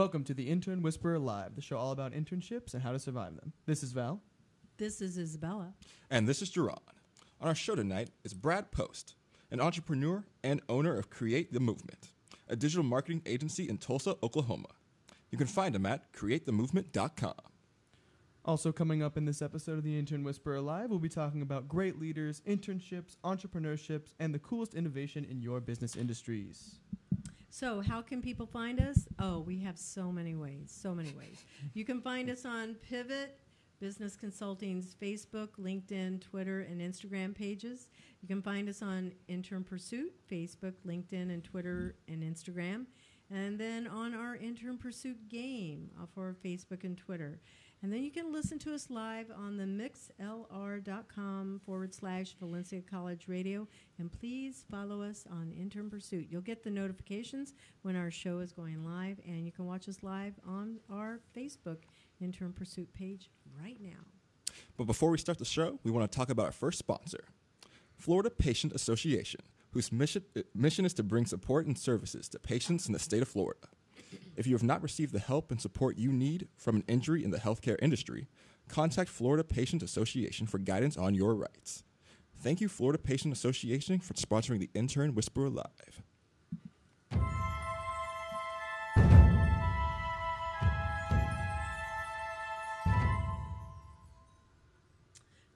Welcome to the Intern Whisperer Live, the show all about internships and how to survive them. This is Val. This is Isabella. And this is Jerron. On our show tonight is Brad Post, an entrepreneur and owner of Create the Movement, a digital marketing agency in Tulsa, Oklahoma. You can find him at createthemovement.com. Also, coming up in this episode of the Intern Whisperer Live, we'll be talking about great leaders, internships, entrepreneurships, and the coolest innovation in your business industries. So, how can people find us? Oh, we have so many ways, so many ways. You can find us on Pivot Business Consulting's Facebook, LinkedIn, Twitter, and Instagram pages. You can find us on Intern Pursuit, Facebook, LinkedIn, and Twitter and Instagram. And then on our Intern Pursuit game for Facebook and Twitter. And then you can listen to us live on the mixlr.com forward slash Valencia College Radio. And please follow us on Intern Pursuit. You'll get the notifications when our show is going live, and you can watch us live on our Facebook Intern Pursuit page right now. But before we start the show, we want to talk about our first sponsor, Florida Patient Association, whose mission, uh, mission is to bring support and services to patients in the state of Florida. If you have not received the help and support you need from an injury in the healthcare industry, contact Florida Patient Association for guidance on your rights. Thank you, Florida Patient Association, for sponsoring the Intern Whisperer Live.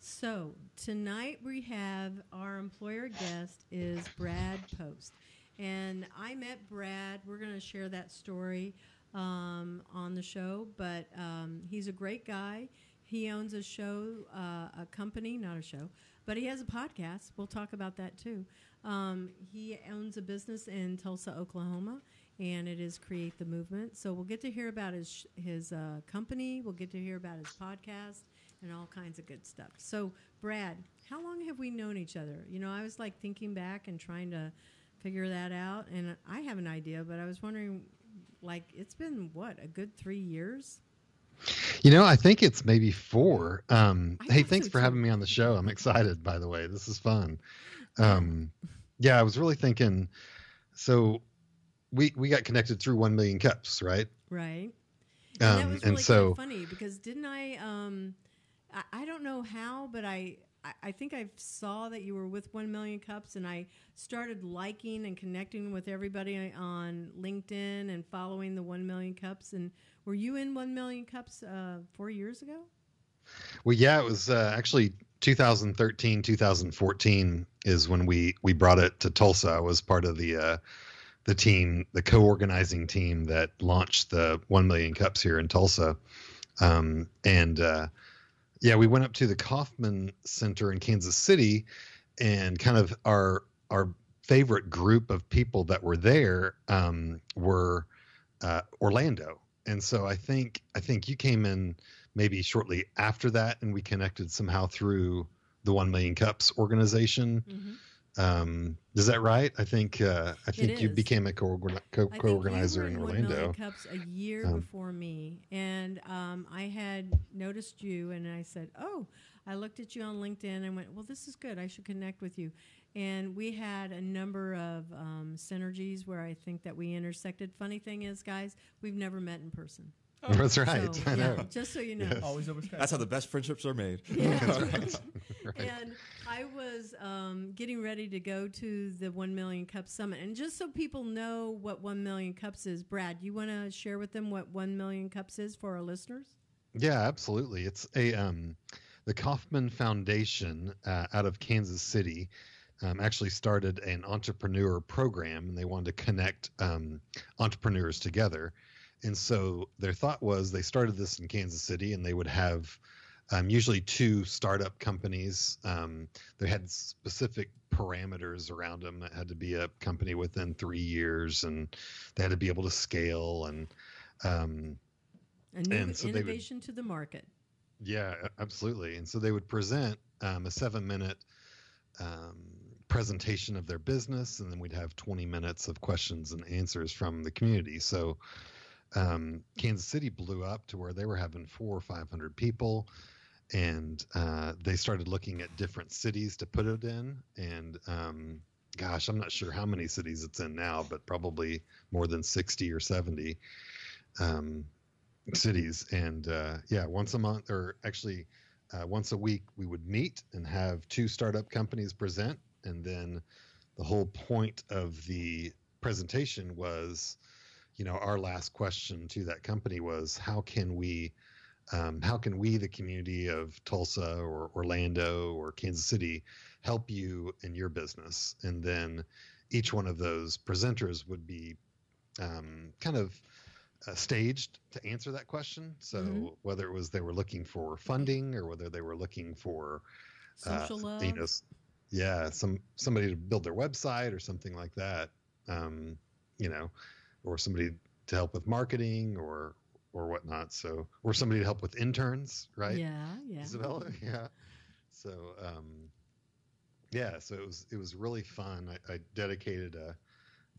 So tonight we have our employer guest is Brad Post, and I met Brad. We're going to share that story um, on the show, but um, he's a great guy. He owns a show, uh, a company, not a show, but he has a podcast. We'll talk about that too. Um, he owns a business in Tulsa, Oklahoma, and it is Create the Movement. So we'll get to hear about his his uh, company. We'll get to hear about his podcast and all kinds of good stuff. So, Brad, how long have we known each other? You know, I was like thinking back and trying to figure that out, and I have an idea, but I was wondering, like, it's been what a good three years. You know, I think it's maybe four. Um, I hey, thanks for having me on the show. I'm excited, by the way. This is fun. Um, yeah, I was really thinking. So, we we got connected through One Million Cups, right? Right. And that Um, was and so, kind of funny because didn't I? Um, I, I don't know how, but I, I think I saw that you were with One Million Cups, and I started liking and connecting with everybody on LinkedIn and following the One Million Cups. And were you in One Million Cups uh, four years ago? well, yeah, it was uh, actually 2013, 2014 is when we we brought it to Tulsa. I was part of the uh, the team, the co-organizing team that launched the One Million Cups here in Tulsa, um, and uh, yeah, we went up to the Kauffman Center in Kansas City, and kind of our our favorite group of people that were there um, were uh, Orlando, and so I think I think you came in maybe shortly after that, and we connected somehow through the One Million Cups organization. Mm-hmm. Um, is that right? I think uh, I think you became a co I co think organizer in Orlando. Cups a year Um, before me, and um, I had noticed you, and I said, "Oh." I looked at you on LinkedIn and went, "Well, this is good. I should connect with you." And we had a number of um, synergies where I think that we intersected. Funny thing is, guys, we've never met in person. That's right. So, I yeah, just so you know. Yes. Always over Skype. That's how the best friendships are made. Yeah. That's right. right. And I was um, getting ready to go to the One Million Cups Summit, and just so people know what One Million Cups is, Brad, you want to share with them what One Million Cups is for our listeners? Yeah, absolutely. It's a um, the Kauffman Foundation uh, out of Kansas City um, actually started an entrepreneur program, and they wanted to connect um, entrepreneurs together. And so their thought was they started this in Kansas City, and they would have um, usually two startup companies. Um, they had specific parameters around them. It had to be a company within three years, and they had to be able to scale and um, A new And so they would- innovation to the market. Yeah, absolutely. And so they would present um, a seven minute um, presentation of their business, and then we'd have 20 minutes of questions and answers from the community. So um, Kansas City blew up to where they were having four or 500 people. And uh, they started looking at different cities to put it in. And um, gosh, I'm not sure how many cities it's in now, but probably more than 60 or 70. um, cities. And uh, yeah, once a month, or actually uh, once a week, we would meet and have two startup companies present. And then the whole point of the presentation was, you know, our last question to that company was, how can we um, how can we, the community of Tulsa or Orlando or Kansas City, help you in your business? And then each one of those presenters would be um, kind of uh, staged to answer that question. So mm-hmm. whether it was they were looking for funding or whether they were looking for uh, social love, you know, yeah, some somebody to build their website or something like that, um, you know, or somebody to help with marketing or or whatnot. So, or somebody to help with interns, right? Yeah, yeah. Isabella, yeah. So, um, yeah, so it was it was really fun. I, I dedicated a,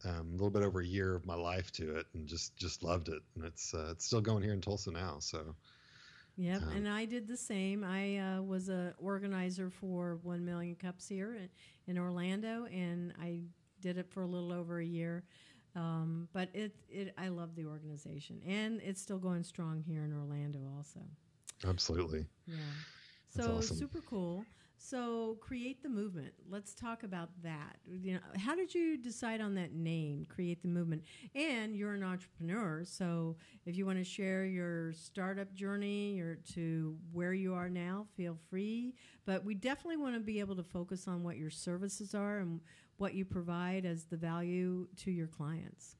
um, little bit over a year of my life to it, and just just loved it. And it's uh, it's still going here in Tulsa now. So. Yep, um, and I did the same. I uh, was a organizer for One Million Cups here in, in Orlando, and I did it for a little over a year. Um, but it, it, I love the organization, and it's still going strong here in Orlando, also. Absolutely. Yeah. So awesome. super cool. So create the movement. Let's talk about that. You know, how did you decide on that name, create the movement? And you're an entrepreneur, so if you want to share your startup journey or to where you are now, feel free. But we definitely want to be able to focus on what your services are and what you provide as the value to your clients.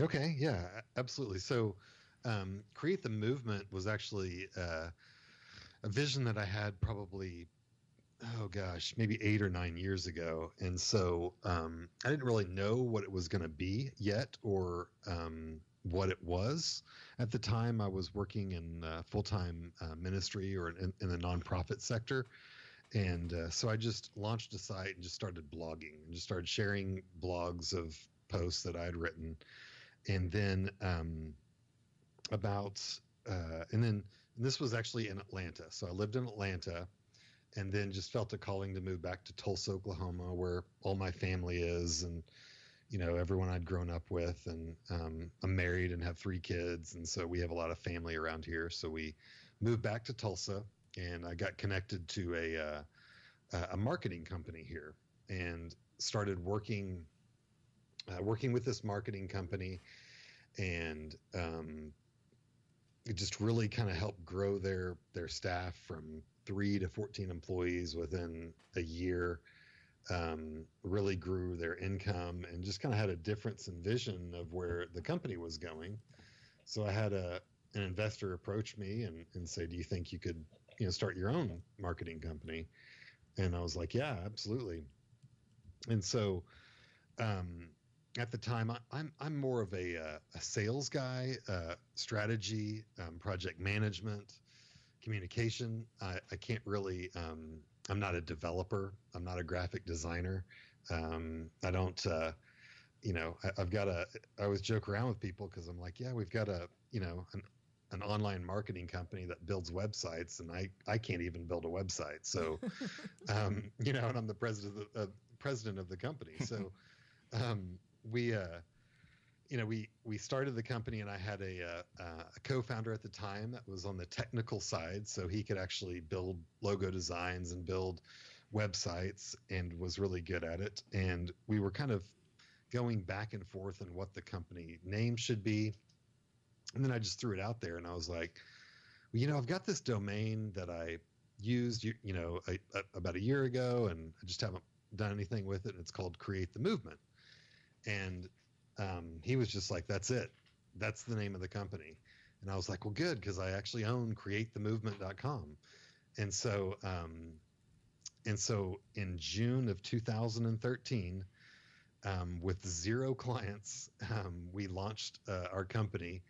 Okay, yeah, absolutely. So, um, create the movement was actually uh, a vision that I had probably, oh gosh, maybe eight or nine years ago, and so um, I didn't really know what it was going to be yet, or um, what it was at the time. I was working in uh, full time uh, ministry or in, in the nonprofit sector, and uh, so I just launched a site and just started blogging and just started sharing blogs of posts that I had written. And then um, about, uh, and then and this was actually in Atlanta. So I lived in Atlanta and then just felt a calling to move back to Tulsa, Oklahoma, where all my family is and, you know, everyone I'd grown up with. And um, I'm married and have three kids. And so we have a lot of family around here. So we moved back to Tulsa and I got connected to a uh, a marketing company here and started working uh, working with this marketing company and um, it just really kind of helped grow their their staff from three to 14 employees within a year um, really grew their income and just kind of had a difference in vision of where the company was going. So i had a an investor approach me and, and say do you think you could you know start your own marketing company. And i was like yeah absolutely. And so um, at the time I, am I'm, I'm more of a, uh, a sales guy uh, strategy um, project management communication. I, I can't really um, i'm not a developer. I'm not a graphic designer. Um, i don't uh, you know I, have got a i always joke around with people because i'm like yeah we've got a you know an an online marketing company that builds websites, and I I can't even build a website. So, um, you know, and I'm the president of the, uh, president of the company. So, um, we. Uh, you know, we we started the company, and I had a, uh, uh, a co-founder at the time that was on the technical side, so he could actually build logo designs and build websites, and was really good at it. And we were kind of going back and forth on what the company name should be and then I just threw it out there and I was like, well, you know, I've got this domain that I used, you, you know, a, a, about a year ago, and I just haven't done anything with it. And it's called Create the Movement. And um, he was just like, that's it. That's the name of the company. And I was like, well, good, because I actually own createthemovement.com. And so, um, and so in June of 2013, um, with zero clients, um, we launched uh, our company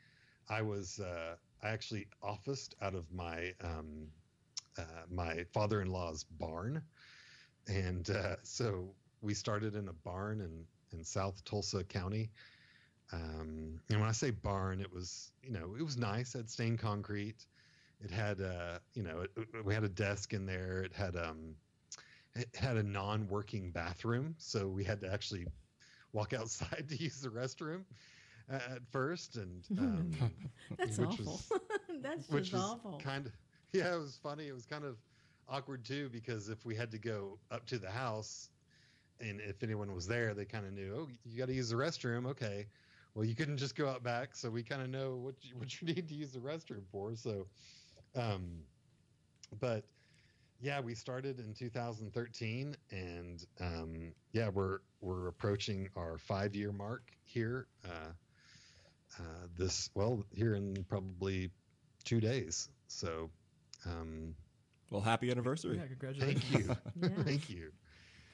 I was uh, I actually officed out of my um, uh, my father-in-law's barn, and uh, so we started in a barn in in South Tulsa County. Um, and when I say barn, it was you know it was nice. It had stained concrete. It had uh, you know it, we had a desk in there. It had um it had a non-working bathroom, so we had to actually walk outside to use the restroom. At, first, and um, That's which awful. was- That's which just was awful. kind of yeah, it was funny. It was kind of awkward too because if we had to go up to the house, and if anyone was there, they kind of knew. Oh, you got to use the restroom. Okay, well, you couldn't just go out back, so we kind of know what you, what you need to use the restroom for. So, um, but yeah, we started in 2013, and um, yeah, we're we're approaching our five year mark here. Uh, uh, this well here in probably two days. So, um, Well, happy anniversary. Yeah, congratulations. thank you, Yeah. thank you.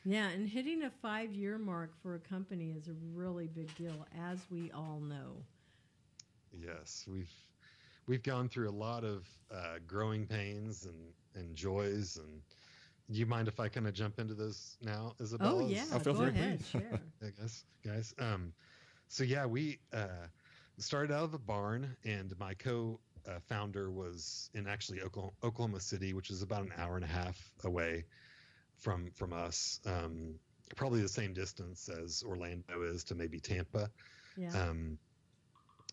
Yeah, and hitting a five year mark for a company is a really big deal, as we all know. Yes, we've we've gone through a lot of uh, growing pains and and joys. And do you mind if I kind of jump into those now, Isabella? Oh, yeah. Oh, feel Go free, ahead. please. Share. I guess, guys. Um, so yeah, we uh, started out of a barn, and my co-founder was in actually Oklahoma, Oklahoma City, which is about an hour and a half away from from us. Um, probably the same distance as Orlando is to maybe Tampa. Yeah. Um,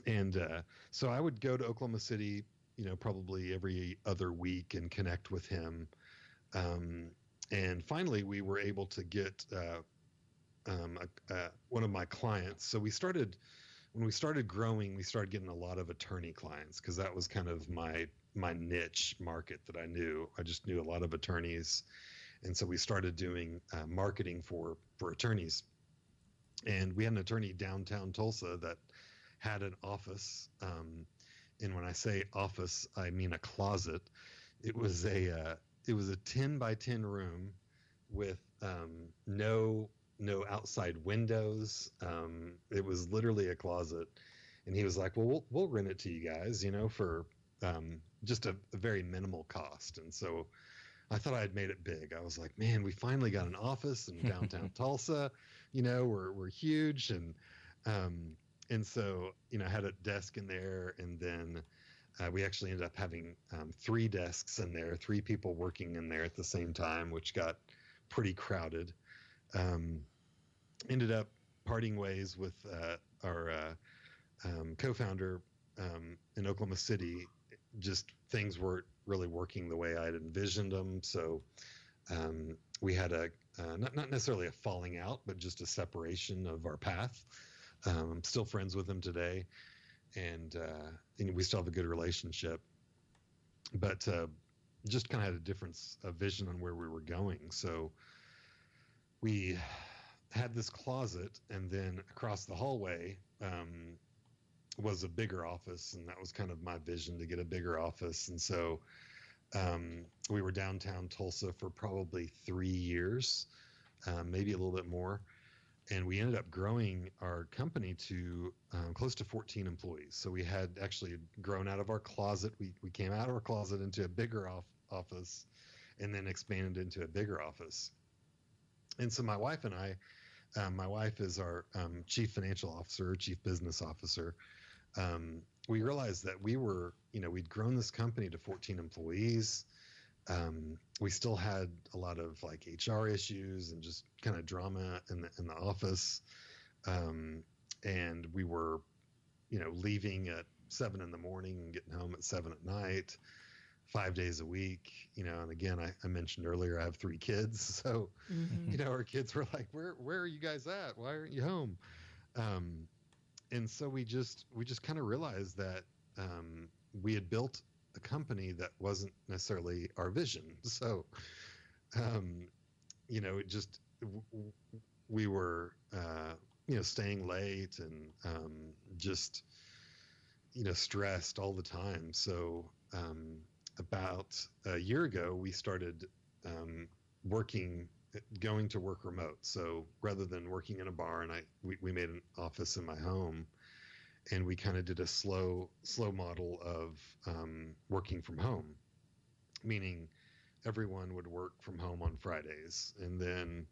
and uh, so I would go to Oklahoma City, you know, probably every other week and connect with him. Um, and finally, we were able to get uh, um, a, uh, one of my clients. So we started when we started growing, we started getting a lot of attorney clients because that was kind of my my niche market that I knew. I just knew a lot of attorneys, and so we started doing uh, marketing for for attorneys. And we had an attorney downtown Tulsa that had an office. Um, and when I say office, I mean a closet. It was a uh, it was a ten by ten room with um, no no outside windows. Um, it was literally a closet. And he was like, "Well, we'll, we'll rent it to you guys, you know, for um, just a, a very minimal cost." And so I thought I had made it big. I was like, "Man, we finally got an office in downtown Tulsa. You know, we're we're huge." And um, and so you know, I had a desk in there, and then uh, we actually ended up having um, three desks in there, three people working in there at the same time, which got pretty crowded. Um, ended up parting ways with uh, our uh, um, co-founder um, in Oklahoma City. Just things weren't really working the way I'd envisioned them, so um, we had a uh, not not necessarily a falling out, but just a separation of our path. Um, I'm still friends with him today, and, uh, and we still have a good relationship. But uh, just kind of had a difference of vision on where we were going. So we had this closet, and then across the hallway um, was a bigger office, and that was kind of my vision to get a bigger office. And so um, we were downtown Tulsa for probably three years, um, maybe a little bit more. And we ended up growing our company to um, close to 14 employees. So we had actually grown out of our closet. We, we came out of our closet into a bigger off, office and then expanded into a bigger office. And so my wife and I, um, my wife is our um, chief financial officer, chief business officer. Um, we realized that we were, you know, we'd grown this company to 14 employees. Um, we still had a lot of like HR issues and just kind of drama in the in the office, um, and we were, you know, leaving at seven in the morning and getting home at seven at night, five days a week. You know, and again, I, I mentioned earlier I have three kids, so Mhm. you know, our kids were like, "Where where are you guys at? Why aren't you home?" Um, and so we just we just kind of realized that um, we had built a company that wasn't necessarily our vision. So, um, you know, it just we were uh, you know staying late and um, just you know stressed all the time. So um, about a year ago, we started um, working going to work remote. So rather than working in a barn, I we, we made an office in my home, and we kind of did a slow slow model of um, working from home, meaning everyone would work from home on Fridays, and then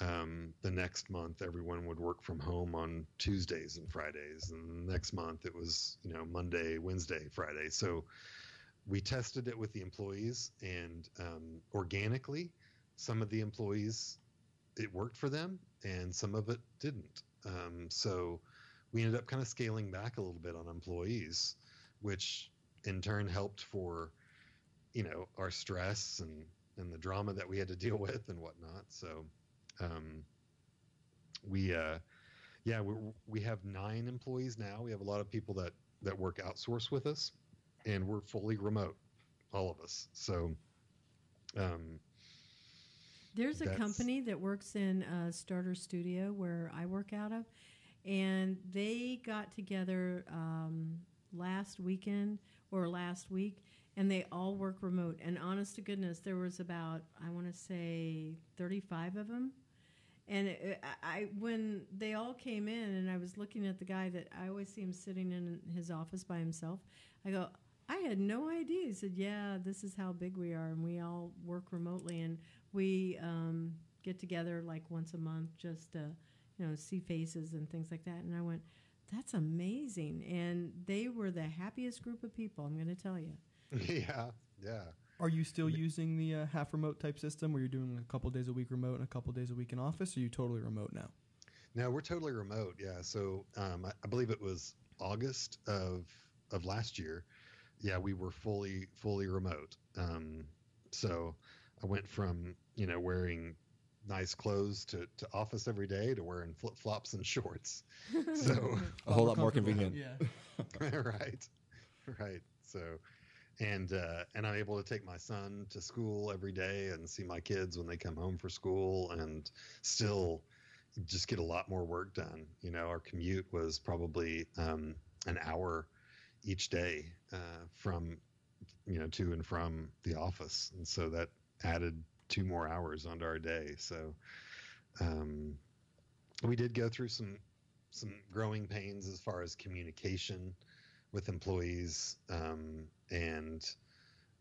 um, the next month everyone would work from home on Tuesdays and Fridays, and the next month it was you know Monday, Wednesday, Friday. So we tested it with the employees, and um, organically some of the employees it worked for them and some of it didn't um, so we ended up kind of scaling back a little bit on employees, which in turn helped for, you know, our stress and and the drama that we had to deal with and whatnot. So, um, we, uh, yeah, we we have nine employees now. We have a lot of people that that work outsource with us, and we're fully remote, all of us. So, um, There's a company that works in a starter studio where I work out of, and they got together um, last weekend or last week, and they all work remote. And honest to goodness, there was about I want to say 35 of them. And it, I- when they all came in, and I was looking at the guy that I always see him sitting in his office by himself, I go, I had no idea. He said, "Yeah, this is how big we are, and we all work remotely, and we um, get together like once a month just to, you know, see faces and things like that." And I went, "That's amazing!" And they were the happiest group of people. I'm going to tell you. yeah, yeah. Are you still using the uh, half remote type system where you're doing a couple days a week remote and a couple days a week in office? Or are you totally remote now? No, we're totally remote. Yeah. So um, I, I believe it was August of of last year. Yeah, we were fully fully remote. Um, so I went from you know wearing nice clothes to, to office every day to wearing flip flops and shorts. So A whole lot more convenient. Yeah. right, right. So and uh, and I'm able to take my son to school every day and see my kids when they come home for school and still just get a lot more work done. You know, our commute was probably um, an hour each day uh, from you know to and from the office, and so that added two more hours onto our day. So um, we did go through some some growing pains as far as communication with employees um, and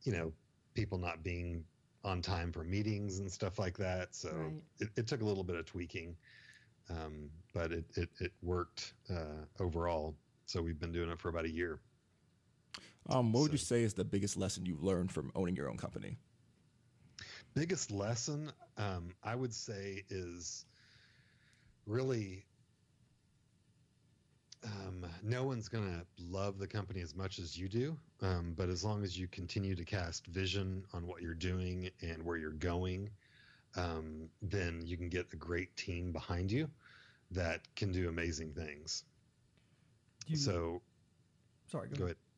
you know people not being on time for meetings and stuff like that so Right. it, it took a little bit of tweaking um, but it, it, it worked uh, overall so we've been doing it for about a year Um, what would you say is the biggest lesson you've learned from owning your own company? biggest lesson um, i would say is really um, no one's going to love the company as much as you do um, but as long as you continue to cast vision on what you're doing and where you're going um, then you can get a great team behind you that can do amazing things you, so sorry, go, go ahead. ahead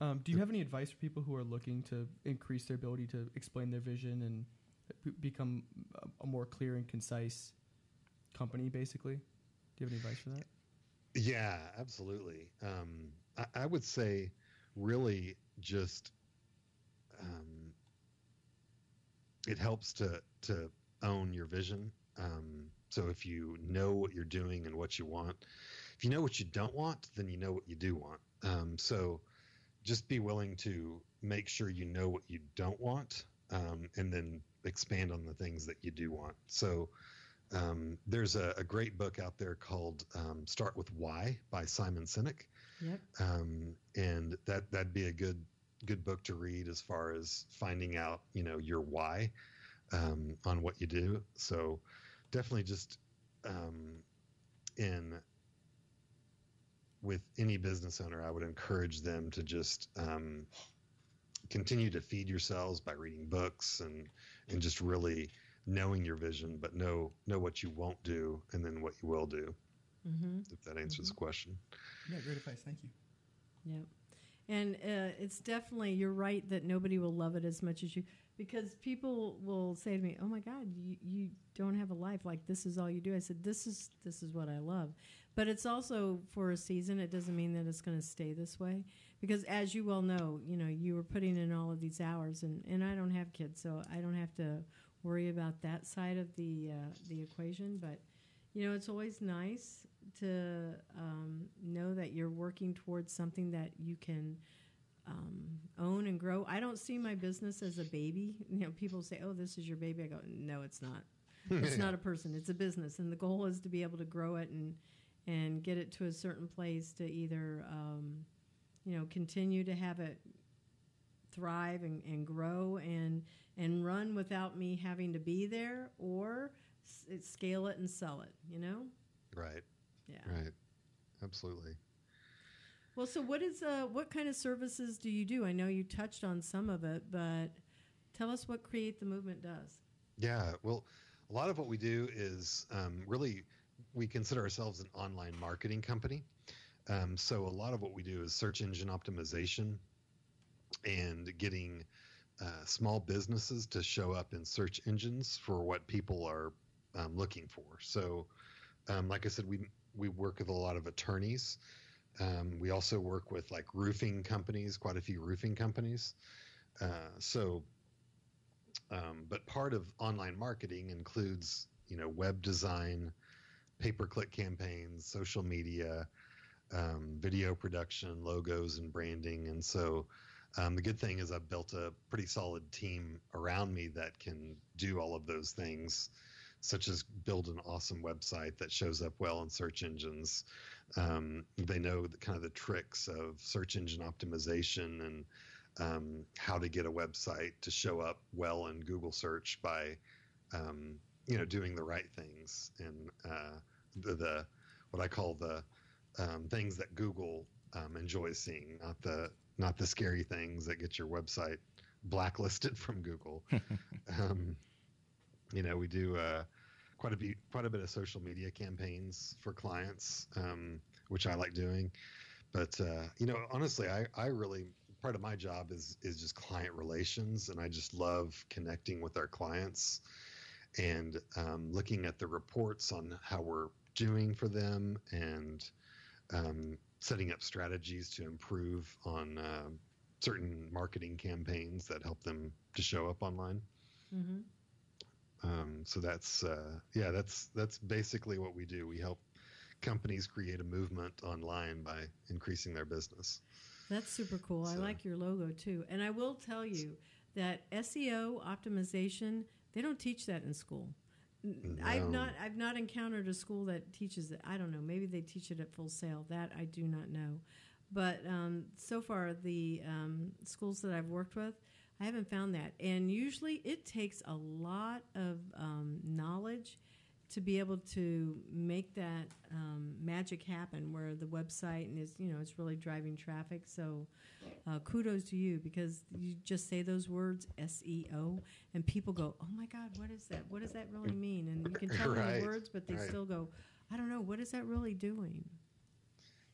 Um, do you have any advice for people who are looking to increase their ability to explain their vision and become a, a more clear and concise company, basically? Do you have any advice for that? Yeah, absolutely. Um, I, I would say, really, just um, it helps to to own your vision. Um, so if you know what you're doing and what you want, if you know what you don't want, then you know what you do want. Um, so just be willing to make sure you know what you don't want, um, and then expand on the things that you do want. So um, there's a, a great book out there called um, "Start with Why" by Simon Sinek, Yep. um, and that that'd be a good good book to read as far as finding out you know your why um, on what you do. So definitely just um, in with any business owner, I would encourage them to just um, continue to feed yourselves by reading books and and just really knowing your vision, but know know what you won't do and then what you will do. Mm-hmm. If that answers the question. Yeah, great advice. Thank you. Yeah. And uh, it's definitely you're right that nobody will love it as much as you because people will say to me, "Oh my God, you, you don't have a life like this is all you do." I said, "This is this is what I love," but it's also for a season. It doesn't mean that it's going to stay this way because, as you well know, you know you were putting in all of these hours, and and I don't have kids, so I don't have to worry about that side of the uh, the equation, but you know, it's always nice to um, know that you're working towards something that you can um, own and grow. I don't see my business as a baby. You know, people say, "Oh, this is your baby." I go, "No, it's not. It's not a person. It's a business." And the goal is to be able to grow it and and get it to a certain place to either, um, you know, continue to have it thrive and, and grow and and run without me having to be there, or s- scale it and sell it. You know? Right. Yeah. Right. absolutely. Well, so what is uh, what kind of services do you do? I know you touched on some of it, but tell us what Create the Movement does. Yeah, well, a lot of what we do is um, really we consider ourselves an online marketing company. Um, so a lot of what we do is search engine optimization and getting uh, small businesses to show up in search engines for what people are um, looking for. So, um, like I said, we we work with a lot of attorneys. Um, we also work with like roofing companies, quite a few roofing companies. Uh, so, um, but part of online marketing includes, you know, web design, pay-per-click campaigns, social media, um, video production, logos, and branding. And so, um, the good thing is I've built a pretty solid team around me that can do all of those things, such as build an awesome website that shows up well in search engines. Um, they know the, kind of the tricks of search engine optimization and um, how to get a website to show up well in Google search by, um, you know, doing the right things and uh, the, the what I call the um, things that Google um, enjoys seeing, not the not the scary things that get your website blacklisted from Google. um, you know, we do uh, quite a bit, quite a bit of social media campaigns for clients, um, which I like doing. But uh, you know, honestly, I, I really part of my job is is just client relations, and I just love connecting with our clients and um, looking at the reports on how we're doing for them and um, setting up strategies to improve on uh, certain marketing campaigns that help them to show up online. Mm-hmm. Um, so that's uh, yeah, that's that's basically what we do. We help companies create a movement online by increasing their business. That's super cool. I like your logo too. And I will tell you that SEO optimization, they don't teach that in school. N- I've not I've not encountered a school that teaches it. I don't know. Maybe they teach it at Full Sail. That I do not know. But um, so far, the um, schools that I've worked with, I haven't found that. And usually, it takes a lot of um, knowledge to be able to make that um, magic happen where the website and is you know it's really driving traffic so uh, kudos to you because you just say those words SEO and people go oh my god what is that what does that really mean and you can tell them the words but they right. still go I don't know what is that really doing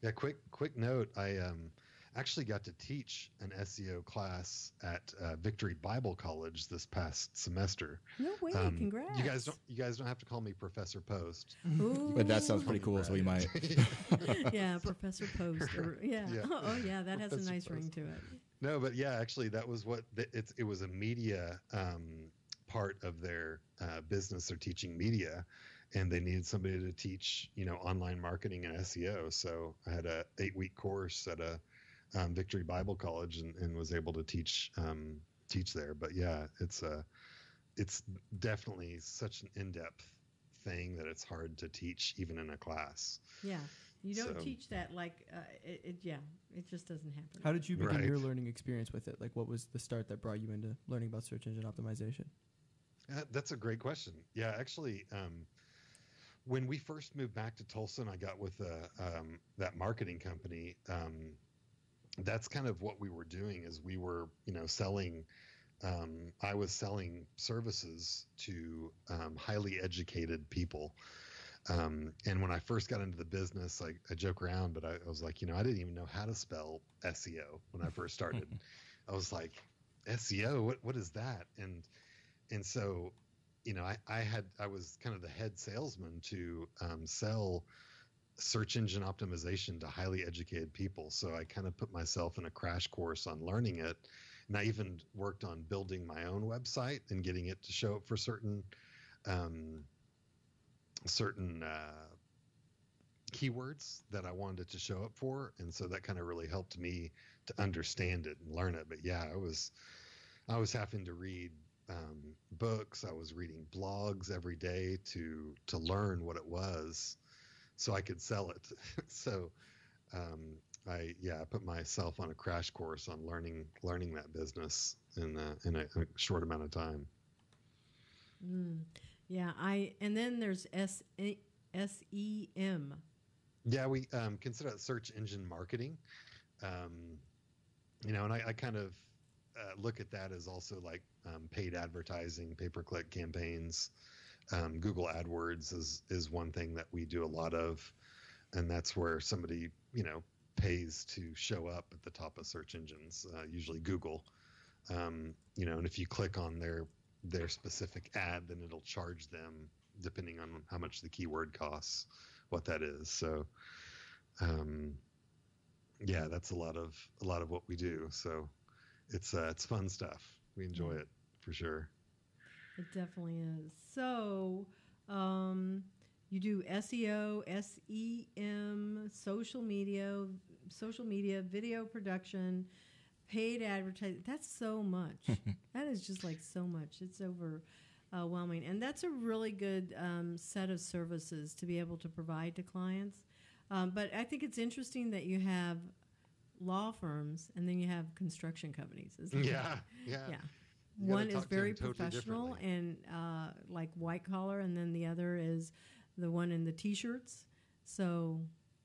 Yeah, quick quick note. I um, actually got to teach an SEO class at uh, Victory Bible College this past semester. no way Um, congrats You guys don't you guys don't have to call me Professor Post. Ooh. But that sounds pretty cool, so we might. yeah Professor Post or, yeah. Yeah. oh yeah that has a Professor nice ring to it No, but yeah, actually, that was what the, it's. It was a media um, part of their uh, business. They're teaching media, and they needed somebody to teach, you know, online marketing and SEO. So I had a eight week course at a um, Victory Bible College, and, and was able to teach um, teach there. But yeah, it's a it's definitely such an in depth thing that it's hard to teach even in a class. yeah you don't So- teach that like uh, it, it yeah it just doesn't happen How did you begin Right. your learning experience with it? Like, what was the start that brought you into learning about search engine optimization? Uh, that's a great question. Yeah, actually, um, when we first moved back to Tulsa and I got with uh, um, that marketing company, um, that's kind of what we were doing is we were, you know, selling. Um, I was selling services to um, highly educated people. Um, and when I first got into the business, I, I joke around, but I, I was like, you know, I didn't even know how to spell SEO when I first started. I was like, SEO, what what is that? And and so you know I, I had i was kind of the head salesman to um, sell search engine optimization to highly educated people. So i kind of put myself in a crash course on learning it. And i even worked on building my own website and getting it to show up for certain um, certain uh, keywords that i wanted it to show up for. And so that kind of really helped me to understand it and learn it. But yeah i was i was having to read um, books. I was reading blogs every day to to learn what it was, so I could sell it. so, um, I yeah, I put myself on a crash course on learning learning that business in a, in a, a short amount of time. Mm. Yeah, I and then there's S S E M. Yeah, we um, consider it search engine marketing. Um, you know, and I, I kind of uh, look at that as also like um, paid advertising, pay per click campaigns. Um, Google AdWords is is one thing that we do a lot of, and that's where somebody you know pays to show up at the top of search engines, uh, usually Google. Um, you know, and if you click on their their specific ad, then it'll charge them depending on how much the keyword costs, what that is. So, um, yeah, that's a lot of a lot of what we do. So, it's uh, it's fun stuff. We enjoy it for sure. It definitely is. So, um, you do SEO, SEM, social media, social media, video production, paid advertising. That's so much. that is just like so much. It's overwhelming, and that's a really good um, set of services to be able to provide to clients. Um, but I think it's interesting that you have law firms and then you have construction companies. isn't it? Yeah, yeah. Yeah. You gotta One is talk to them very totally professional and uh, like white collar, and then the other is the one in the t-shirts. So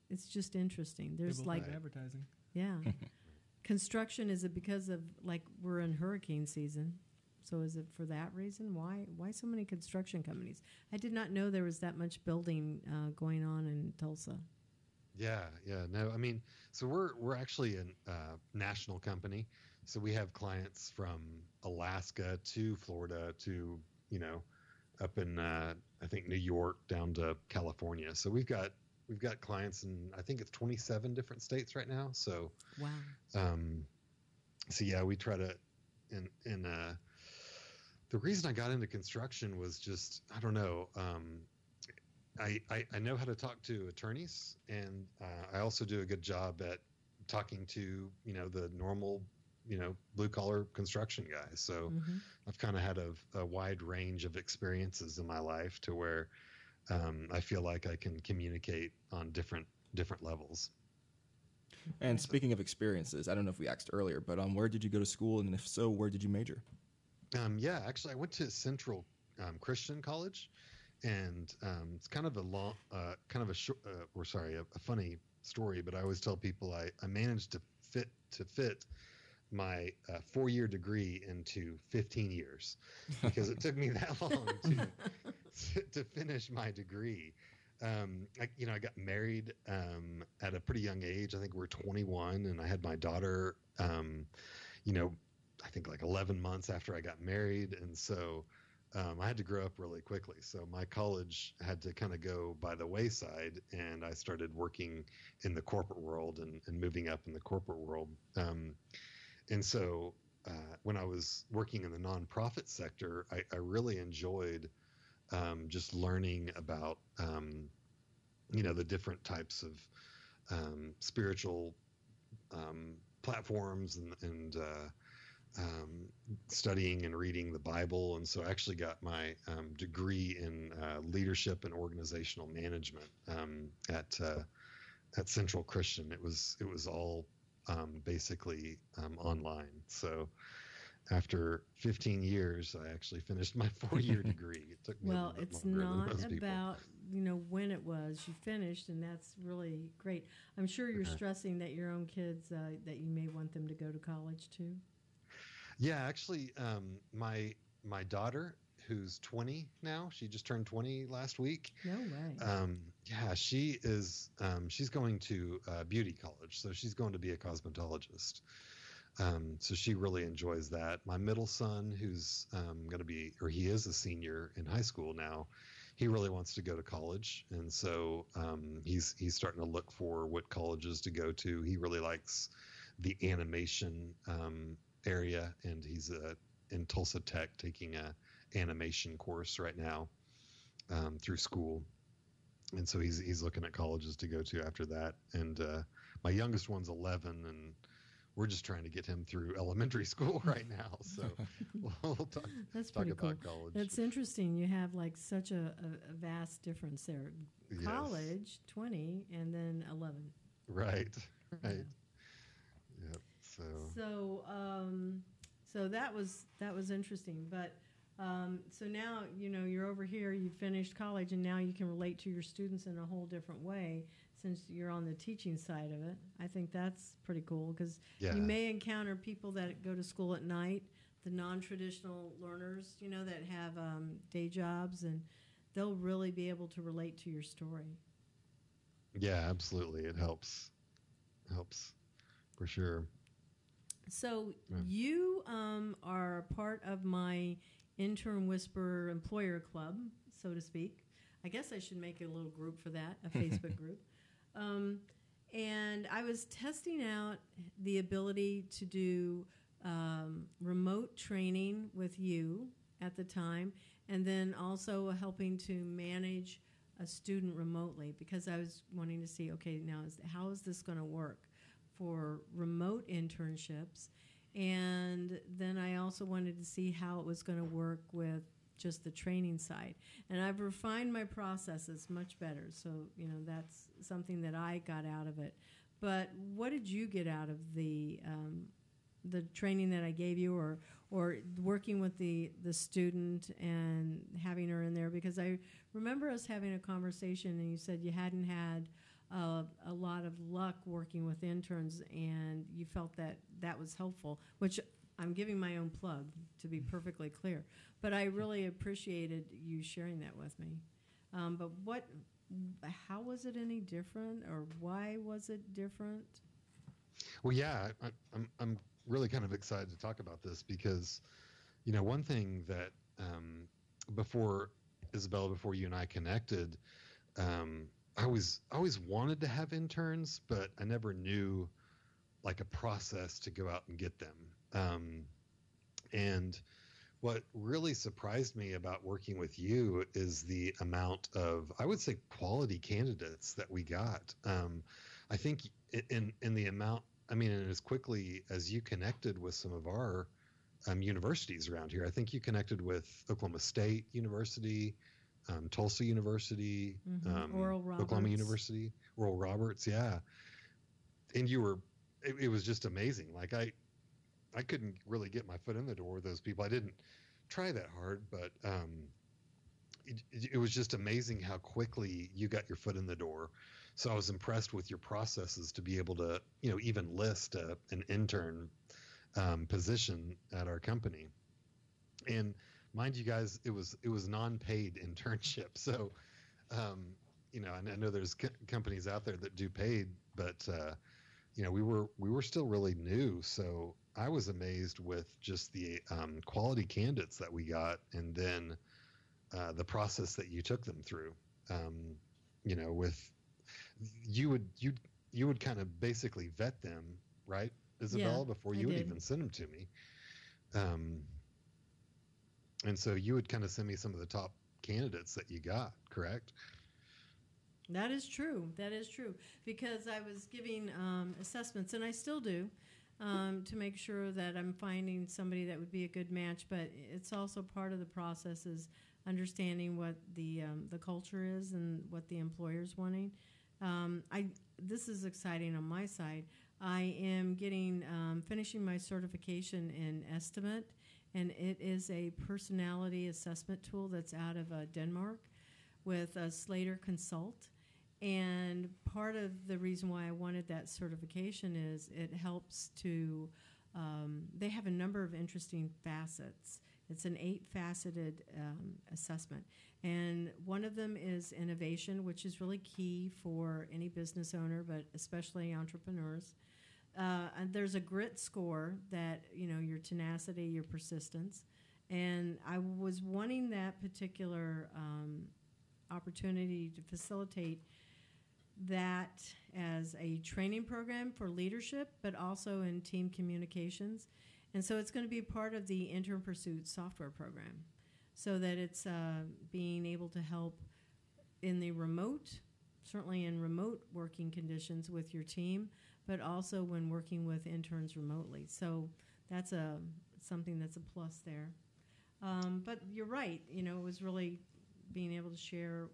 it's just interesting. There's like, have advertising. yeah, construction. Is it because of like we're in hurricane season? So is it for that reason? Why why so many construction companies? I did not know there was that much building uh, going on in Tulsa. Yeah, yeah. No, I mean, so we're we're actually a uh, national company. So we have clients from Alaska to Florida to you know up in uh, I think New York down to California. So we've got we've got clients in I think it's 27 different states right now. So Wow. um, so yeah, we try to, and and uh, the reason I got into construction was just I don't know. Um, I, I I know how to talk to attorneys, and uh, I also do a good job at talking to you know the normal you know blue collar construction guys. So Mhm. I've kind of had a, a wide range of experiences in my life to where um, I feel like I can communicate on different different levels. And speaking of experiences, I don't know if we asked earlier, but um, where did you go to school, and if so, where did you major? Um, yeah, actually, I went to Central um, Christian College, and um, it's kind of a long, uh, kind of a short, uh, or sorry, a, a funny story. But I always tell people I, I managed to fit to fit my uh, four year degree into 15 years because it took me that long to to finish my degree. Um, I, you know, I got married um, at a pretty young age. I think we are 21, and I had my daughter. Um, you know, I think like 11 months after I got married, and so um, I had to grow up really quickly. So my college had to kind of go by the wayside, and I started working in the corporate world and, and moving up in the corporate world. And so uh, when I was working in the nonprofit sector, I, I really enjoyed um, just learning about um, you know the different types of um, spiritual um, platforms and, and uh, um, studying and reading the Bible. And so I actually got my um, degree in uh, leadership and organizational management at uh, at Central Christian. It was it was all um, basically um, online. So after 15 years, I actually finished my four year degree. It took me Well, little it's longer than not most people. about you know when it was you finished, and that's really great. I'm sure you're Okay. stressing that your own kids uh, that you may want them to go to college too. Yeah, actually, um, my my daughter, who's 20 now, she just turned 20 last week. No way. Um, yeah, she is. Um, she's going to uh, beauty college, so she's going to be a cosmetologist. Um, so she really enjoys that. My middle son, who's um, going to be, or he is a senior in high school now, he really wants to go to college, and so um, he's he's starting to look for what colleges to go to. He really likes the animation um, area, and he's uh, in Tulsa Tech taking a animation course right now um, through school and so he's he's looking at colleges to go to after that. And uh, my youngest one's 11, and we're just trying to get him through elementary school right now. So we'll talk, That's talk pretty cool. about college. That's interesting. You have like such a, a, vast difference there. Yes. College, 20, and then 11. right, Yeah. right. Yep. So So, um, so that was that was interesting. But um, so now you know you're over here. You finished college, and now you can relate to your students in a whole different way. since you're on the teaching side of it. I think that's pretty cool because Yeah. you may encounter people that go to school at night, the non-traditional learners, you know, that have um, day jobs, and they'll really be able to relate to your story. Yeah, absolutely. It helps. Helps for sure. So Yeah. you um, are part of my intern whisperer employer club, so to speak. I guess I should make a little group for that, a Facebook group. Um, and I was testing out the ability to do um, remote training with you at the time, and then also helping to manage a student remotely because I was wanting to see, okay, now is, how is this going to work for remote internships? And then I also wanted to see how it was going to work with just the training side. And I've refined my processes much better. So, you know, that's something that I got out of it. But what did you get out of the um, the training that I gave you, or or working with the the student and having her in there? Because I remember us having a conversation, and you said you hadn't had uh, a lot of luck working with interns, and you felt that that was helpful, which I'm giving my own plug to be perfectly clear. But I really appreciated you sharing that with me. Um, but what, how was it any different, or why was it different? Well, yeah, I, I'm I'm really kind of excited to talk about this because, you know, one thing that um, before Isabella, before you and I connected, um, I always I always wanted to have interns, but I never knew like a process to go out and get them. Um, and what really surprised me about working with you is the amount of I would say quality candidates that we got. Um, I think in in the amount I mean, and as quickly as you connected with some of our um, universities around here, I think you connected with Oklahoma State University, um, Tulsa University, Mhm. um, Oklahoma University, Oral Roberts, yeah. And you were, it, it was just amazing. Like I, I couldn't really get my foot in the door with those people. I didn't try that hard, but um, it, it it was just amazing how quickly you got your foot in the door. So I was impressed with your processes to be able to, you know, even list a, an intern um, position at our company. And mind you guys, it was it was non-paid internship. So, um, you know, and I know there's co- companies out there that do paid, but uh, you know, we were we were still really new. So I was amazed with just the um, quality candidates that we got, and then uh, the process that you took them through. Um, you know, with you would you you would kind of basically vet them, right, Isabella, before you would even send them to me. Um, and so you would kind of send me some of the top candidates that you got, correct? That is true. That is true. Because I was giving um, assessments, and I still do, um, to make sure that I'm finding somebody that would be a good match. But it's also part of the process is understanding what the um, the culture is and what the employer's wanting. Um, I this is exciting on my side. I am getting um, finishing my certification in estimate, and it is a personality assessment tool that's out of uh, Denmark with uh, Slater Consult. And part of the reason why I wanted that certification is it helps to, um, they have a number of interesting facets. It's an eight faceted um, assessment. And one of them is innovation, which is really key for any business owner, but especially entrepreneurs. Uh, there's a grit score that, you know, your tenacity, your persistence. And I was wanting that particular um, opportunity to facilitate that as a training program for leadership, but also in team communications. And so it's going to be part of the Intern Pursuit software program so that it's uh, being able to help in the remote, certainly in remote working conditions with your team, but also when working with interns remotely. So that's a something that's a plus there. Um, but you're right. You know, it was really being able to share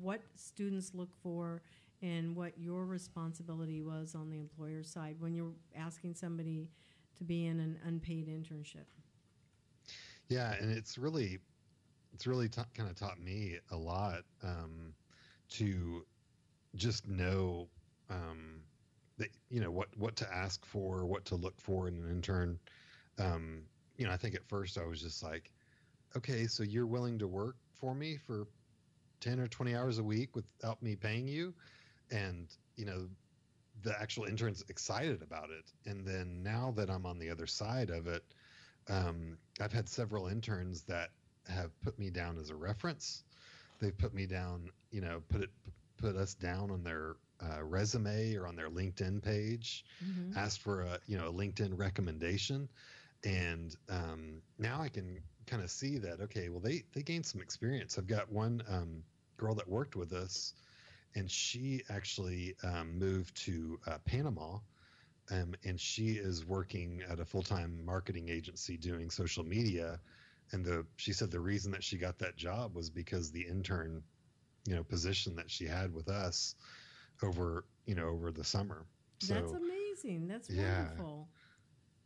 what students look for and what your responsibility was on the employer side when you're asking somebody to be in an unpaid internship. Yeah, and it's really, it's really kind of taught me a lot um, to just know um, that you know what what to ask for, what to look for in an intern. Um, you know, I think at first I was just like, okay, so you're willing to work for me for ten or twenty hours a week without me paying you, and you know, the actual intern's excited about it. And then now that I'm on the other side of it, um, I've had several interns that have put me down as a reference. They've put me down, you know, put it put us down on their uh, resume or on their LinkedIn page, Mhm. asked for a you know a LinkedIn recommendation, and um, now I can kind of see that okay, well they they gained some experience. I've got one um, girl that worked with us, and she actually um, moved to uh, Panama. Um, and she is working at a full-time marketing agency doing social media and the she said the reason that she got that job was because the intern you know position that she had with us over you know over the summer so That's amazing. That's Yeah. wonderful.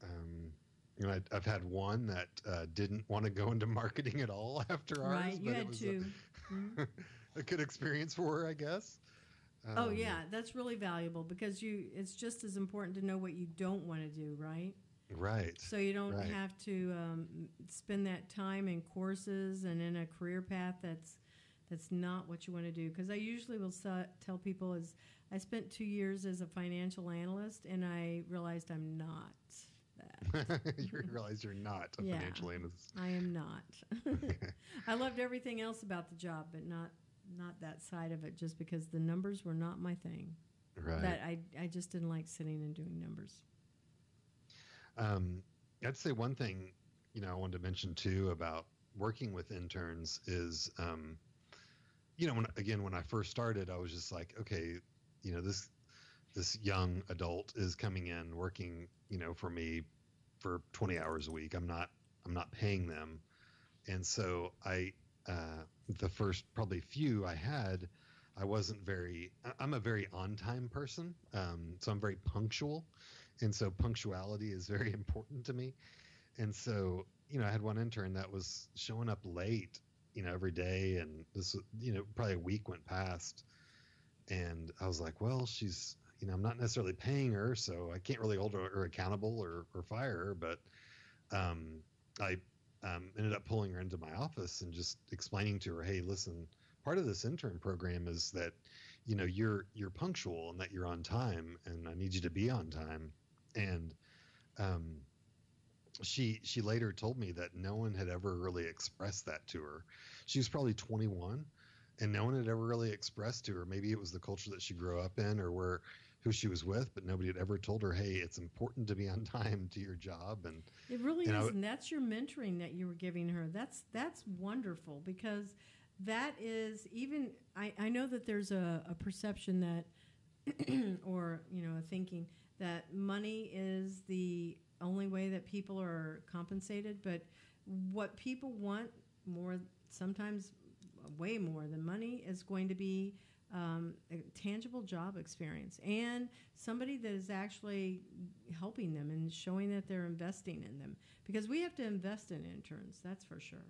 um you know I, i've had one that uh, didn't want to go into marketing at all after ours Right. You but it had was to. Mhm. a, a good experience for her i guess oh Um, yeah, that's really valuable because you. It's just as important to know what you don't want to do, right? right So you don't Right. have to um, spend that time in courses and in a career path that's that's not what you want to do. Because I usually will sa- tell people is I spent two years as a financial analyst and I realized I'm not that. you realize you're not a Yeah. financial analyst I am not. I loved everything else about the job, but not not that side of it. Just because the numbers were not my thing. right That I I just didn't like sitting and doing numbers. Um, I'd say one thing, you know, I wanted to mention too about working with interns is, um, you know, when, again, when I first started, I was just like, okay, you know, this this young adult is coming in working, you know, for me for 20 hours a week. I'm not I'm not paying them, and so I uh, the first probably few I had. I wasn't very. I'm a very on-time person, um, so I'm very punctual, and so punctuality is very important to me and so you know i had one intern that was showing up late you know every day and this you know probably a week went past and i was like well she's you know i'm not necessarily paying her so i can't really hold her, her accountable or, or fire her but um, i um, ended up pulling her into my office and just explaining to her hey listen part of this intern program is that you know you're you're punctual and that you're on time and i need you to be on time. And um, she she later told me that no one had ever really expressed that to her. She was probably 21, and no one had ever really expressed to her. Maybe it was the culture that she grew up in, or where who she was with, but nobody had ever told her, "Hey, it's important to be on time to your job." And It really know, is, and that's your mentoring that you were giving her. That's that's wonderful because that is even. I, I know that there's a, a perception that, or you know, a thinking that money is the only way that people are compensated. But what people want more, sometimes way more than money, is going to be um, a tangible job experience and somebody that is actually helping them and showing that they're investing in them because we have to invest in interns that's for sure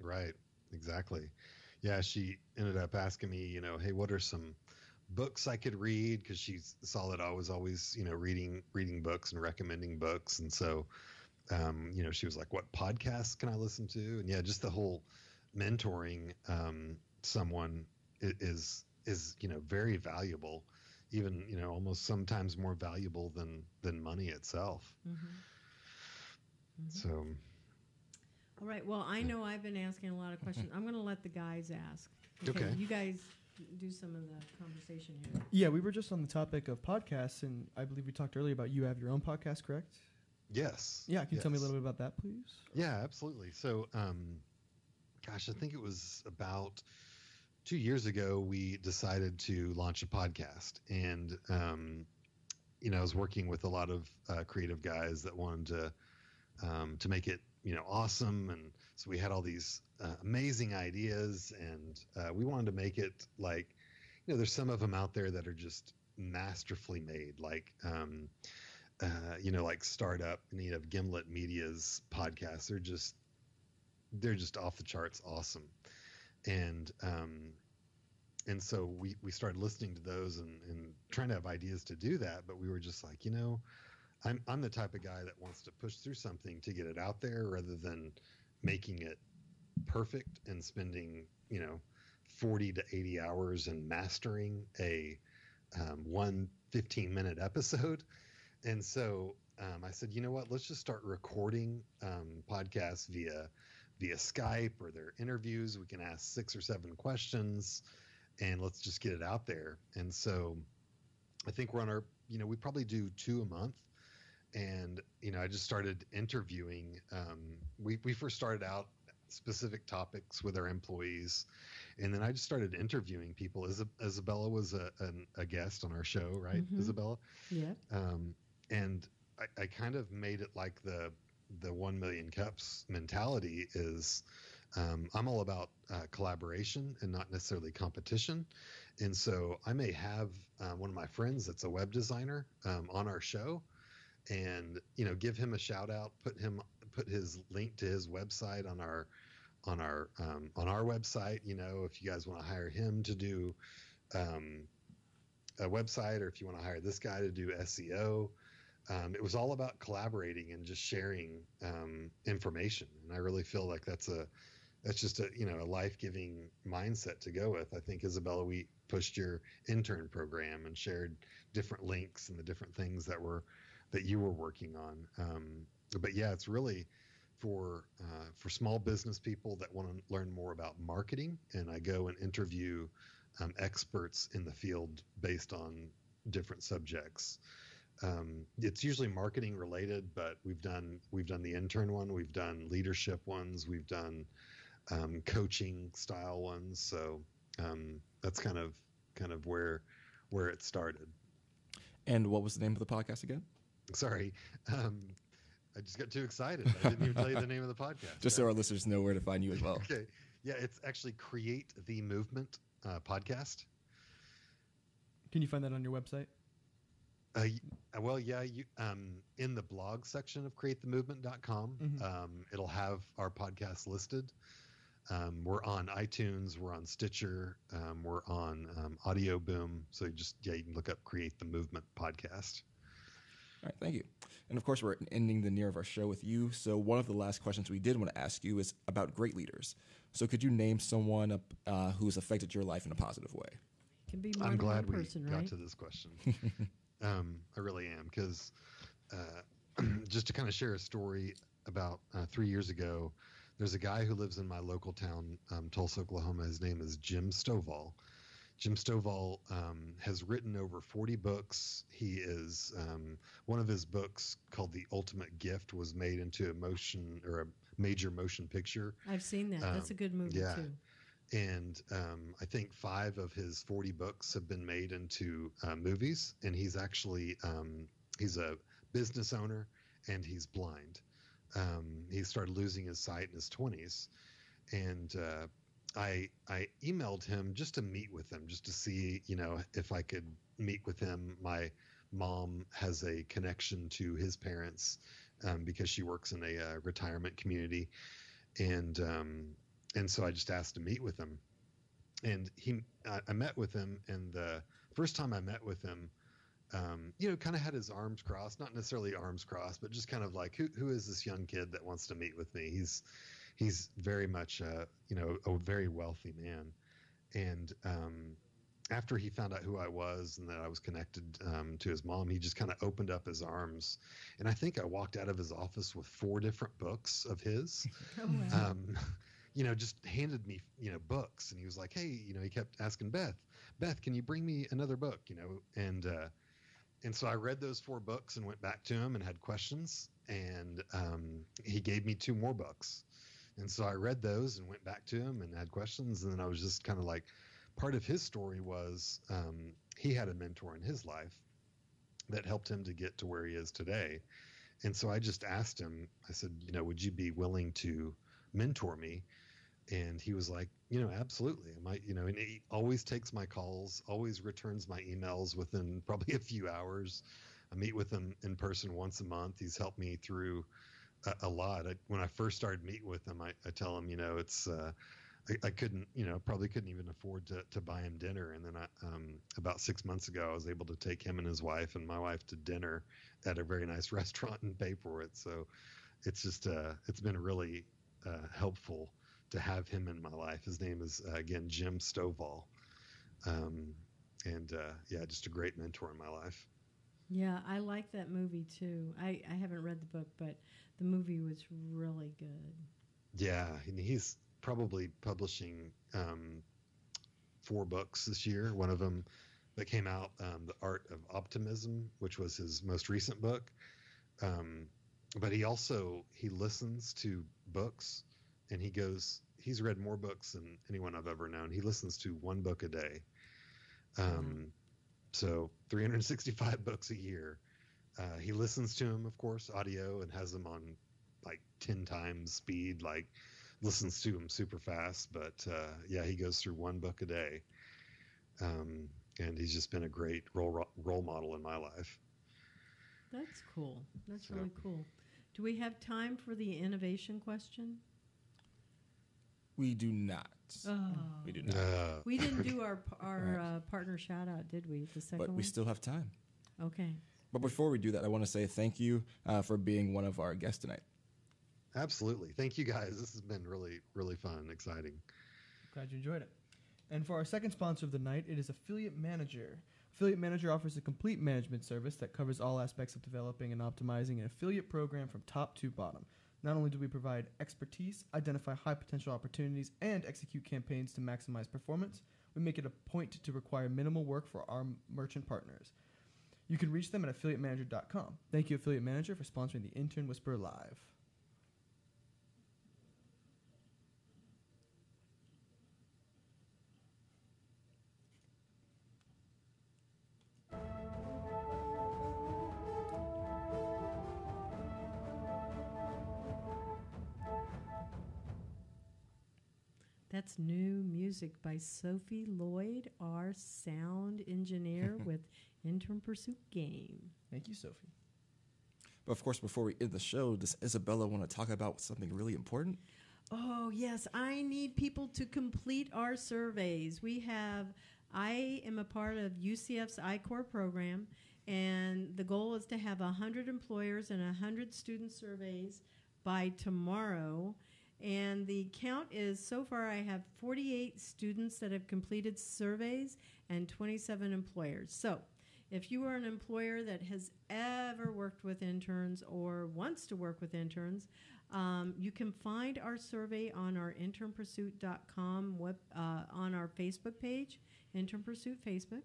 right, exactly, yeah. She ended up asking me, you know, hey, what are some books I could read? Because she saw that I was always, you know, reading reading books and recommending books, and so um, you know, she was like, "What podcasts can I listen to?" And yeah, just the whole mentoring um, someone is is you know very valuable, even you know almost sometimes more valuable than than money itself. mm-hmm. So all right well i know i've been asking a lot of questions i'm going to let the guys ask Okay. you guys do some of the conversation here Yeah, we were just on the topic of podcasts, and I believe we talked earlier about you have your own podcast, correct? yes, Yeah, can you tell me a little bit about that, please? Yeah, absolutely. So, um, gosh, I think it was about two years ago we decided to launch a podcast, and um, you know, I was working with a lot of uh, creative guys that wanted to um, to make it you know awesome, and so we had all these uh, amazing ideas, and uh, we wanted to make it like you know, there's some of them out there that are just masterfully made, like. Um, uh, you know, like startup you have Gimlet Media's podcasts. They're just they're just off the charts awesome. And um, and so we we started listening to those and and trying to have ideas to do that, but we were just like, you know, I'm I'm the type of guy that wants to push through something to get it out there rather than making it perfect and spending you know 40 to 80 hours and mastering a um, one 15 minute episode. And so um, i said you know what? Let's just start recording um, podcasts via via skype or their interviews. We can ask six or seven questions and let's just get it out there. And so i think we're on our you know we probably do two a month and you know i just started interviewing um, we, we first started out specific topics with our employees and then i just started interviewing people Isab- isabella was a, an, a guest on our show right Mhm. isabella Yeah. um, and I, I kind of made it like the the one million cups mentality is um, I'm all about uh, collaboration and not necessarily competition. And so I may have uh, one of my friends that's a web designer um, on our show, and you know give him a shout out, put him put his link to his website on our on our um, on our website. You know if you guys want to hire him to do um, a website or if you want to hire this guy to do SEO. Um, it was all about collaborating and just sharing um, information, and I really feel like that's a that's just a you know a life giving mindset to go with. I think Isabella, we pushed your intern program and shared different links and the different things that were that you were working on. Um, but yeah, it's really for uh, for small business people that want to learn more about marketing, and I go and interview um, experts in the field based on different subjects. Um, it's usually marketing related, but we've done we've done the intern one, we've done leadership ones, we've done um, coaching style ones. So um, that's kind of kind of where where it started. And what was the name of the podcast again? Sorry, um, I just got too excited. I didn't even tell you the name of the podcast. Just so our listeners know where to find you as well. okay, yeah, it's actually Create the Movement uh, podcast. Can you find that on your website? Uh, uh, well, yeah, you um, in the blog section of createthemovement.com, Mhm. um, it'll have our podcast listed. Um, we're on iTunes, we're on Stitcher, um, we're on um, Audioboom. So you just yeah, you can look up Create the Movement podcast. All right, thank you. And of course, we're ending the near of our show with you. So one of the last questions we did want to ask you is about great leaders. So could you name someone uh, who's affected your life in a positive way? Can be more I'm than glad one we person, got right? to this question. um, I really am because uh, just to kind of share a story about uh, three years ago, there's a guy who lives in my local town, um, Tulsa, Oklahoma. His name is Jim Stovall. Jim Stovall um, has written over 40 books. He is um, one of his books called The Ultimate Gift was made into a motion or a major motion picture I've seen that. That's a Um, good movie yeah. too. and um, I think five of his 40 books have been made into uh, movies. And he's actually um, he's a business owner and he's blind. Um, he started losing his sight in his 20s, and uh, I I emailed him just to meet with him, just to see you know if I could meet with him. My mom has a connection to his parents um, because she works in a uh, retirement community, and um, and so I just asked to meet with him. And he, I, met with him, and the first time I met with him, um, you know, kind of had his arms crossed, not necessarily arms crossed, but just kind of like, who, who is this young kid that wants to meet with me? He's, he's very much, uh, you know, a very wealthy man. And um, after he found out who I was and that I was connected um, to his mom, he just kind of opened up his arms. And I think I walked out of his office with four different books of his Oh, wow. um, you know, just handed me, you know, books, and he was like, "Hey, you know," he kept asking Beth, "Beth, can you bring me another book?" You know, and uh, and so I read those four books and went back to him and had questions, and um, he gave me two more books, and so I read those and went back to him and had questions, and then I was just kind of like, part of his story was um, he had a mentor in his life that helped him to get to where he is today. And so I just asked him, I said, you know, would you be willing to mentor me? And he was like, you know, absolutely. I might, you know, and he always takes my calls, always returns my emails within probably a few hours. I meet with him in person once a month. He's helped me through a, lot. I, when I first started meeting with him, I, I tell him, you know, it's, uh, I, I couldn't, you know, probably couldn't even afford to, to buy him dinner. And then I, um, about six months ago, I was able to take him and his wife and my wife to dinner at a very nice restaurant and pay for it. So it's just, uh, it's been really uh, helpful to have him in my life. His name is, uh, again, Jim Stovall. Um, and uh, yeah, just a great mentor in my life. Yeah, I like that movie too. I, I haven't read the book, but the movie was really good. Yeah, and he's probably publishing um, four books this year. One of them that came out, um, The Art of Optimism, which was his most recent book. Um, but he also he listens to books, and he goes. He's read more books than anyone I've ever known. He listens to one book a day. Um, Mm-hmm. So 365 books a year. Uh, he listens to him, of course, audio, and has him on like 10 times speed. Like listens to him super fast. But uh, yeah, he goes through one book a day, um, and he's just been a great role role model in my life. That's cool. That's So- really cool. Do we have time for the innovation question? We do not. Oh. We do not. Uh, We didn't do our our Right. uh, partner shout out, did we? The second but one. we still have time. okay. But before we do that, I want to say thank you uh, for being one of our guests tonight. absolutely. Thank you guys. This has been really really fun, exciting. Glad you enjoyed it. And for our second sponsor of the night, it is Affiliate Manager. Affiliate Manager offers a complete management service that covers all aspects of developing and optimizing an affiliate program from top to bottom. Not only do we provide expertise, identify high potential opportunities, and execute campaigns to maximize performance, we make it a point to require minimal work for our merchant partners. You can reach them at affiliatemanager.com. Thank you, Affiliate Manager, for sponsoring the Intern Whisper Live. That's new music by Sophie Lloyd, our sound engineer with Intern Pursuit Game. Thank you, Sophie. But of course, before we end the show, does Isabella want to talk about something really important? Oh, yes. I need people to complete our surveys. We have, I am a part of UCF's I-Corps program, and the goal is to have 100 employers and 100 student surveys by tomorrow. And the count is so far I have 48 students that have completed surveys and 27 employers. So if you are an employer that has ever worked with interns or wants to work with interns, um, you can find our survey on our internpursuit.com web, uh, on our Facebook page, Intern Pursuit Facebook.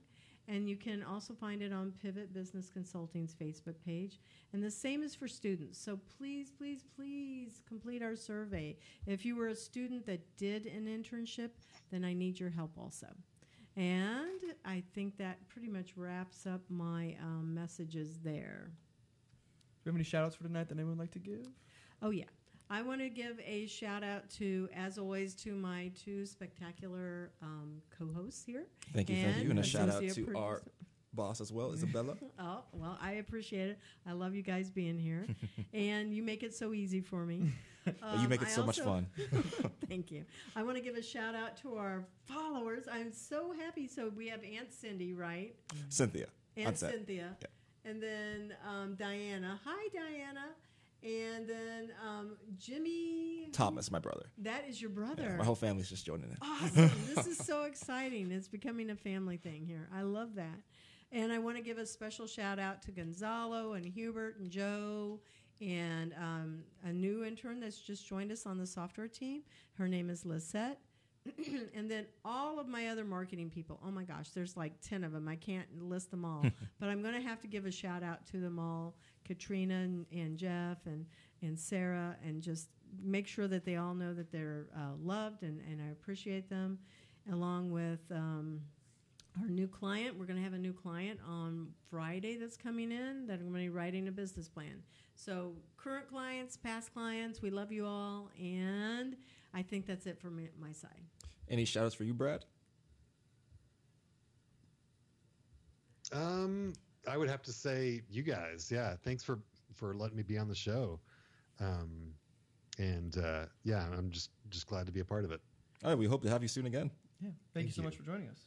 And you can also find it on Pivot Business Consulting's Facebook page. And the same is for students. So please, please, please complete our survey. If you were a student that did an internship, then I need your help also. And I think that pretty much wraps up my um, messages there. Do we have any shout outs for tonight that anyone would like to give? Oh, yeah. I want to give a shout out to, as always, to my two spectacular um, co hosts here. Thank you, thank you. And a shout out to our boss as well, Isabella. Oh, well, I appreciate it. I love you guys being here. and you make it so easy for me. you Um, make it I so much fun. Thank you. I want to give a shout out to our followers. I'm so happy. So we have Aunt Cindy, right? Cynthia. Aunt. Cynthia. Yeah. And then um, Diana. Hi, Diana. And then um, Jimmy. Thomas, my brother. That is your brother. Yeah, my whole family's just joining in. Awesome. this is so exciting. It's becoming a family thing here. I love that. And I want to give a special shout out to Gonzalo and Hubert and Joe and um, a new intern that's just joined us on the software team. Her name is Lisette. and then all of my other marketing people. Oh my gosh, there's like 10 of them. I can't list them all. but I'm going to have to give a shout out to them all Katrina and, and Jeff and, and Sarah, and just make sure that they all know that they're uh, loved and, and I appreciate them, along with. Um, our new client. We're going to have a new client on Friday that's coming in that I'm going to be writing a business plan. So, current clients, past clients, we love you all. And I think that's it from my- my side. Any shout outs for you, Brad? Um, I would have to say you guys. Yeah, thanks for for letting me be on the show. Um, and uh, yeah, I'm just just glad to be a part of it. All right, we hope to have you soon again. Yeah. Thank, Thank you so you. much for joining us.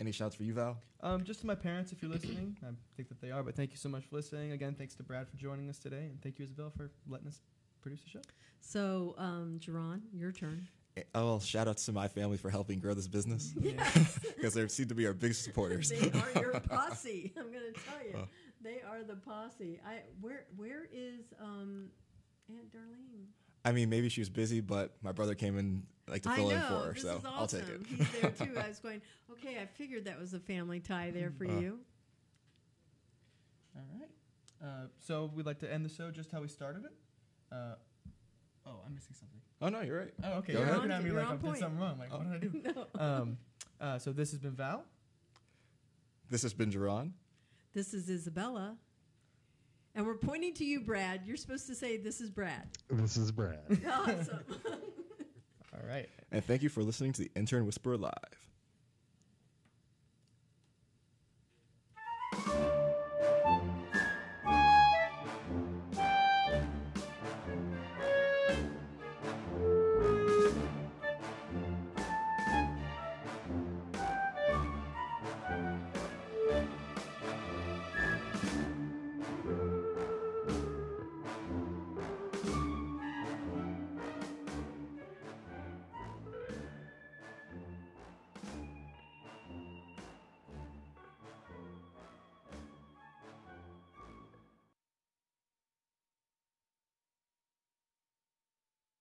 Any shouts for you, Val? Um, just to my parents, if you're listening, I think that they are, but thank you so much for listening. Again, thanks to Brad for joining us today, and thank you, Isabel, for letting us produce the show. So, um, Jerron, your turn. Oh, well, shout outs to my family for helping grow this business Yes. because they seem to be our biggest supporters. they are your posse. I'm going to tell you, Oh. they are the posse. I where where is um, Aunt Darlene? I mean, maybe she was busy, but my brother came in like to fill know in for her, this so is awesome. I'll take it. He's there too. I was going. Okay, I figured that was a family tie there for Uh. you. All right. Uh, so we'd like to end the show just how we started it. Uh, oh, I'm missing something. Oh no, you're right. Oh, okay. Go You're ahead. looking at me You're like on I did point. something wrong. Like, what did I do? no. um, uh, so this has been Val. This has been Jerron. This is Isabella. And we're pointing to you, Brad. You're supposed to say, This is Brad. This is Brad. Awesome. All right. And thank you for listening to the Intern Whisperer Live.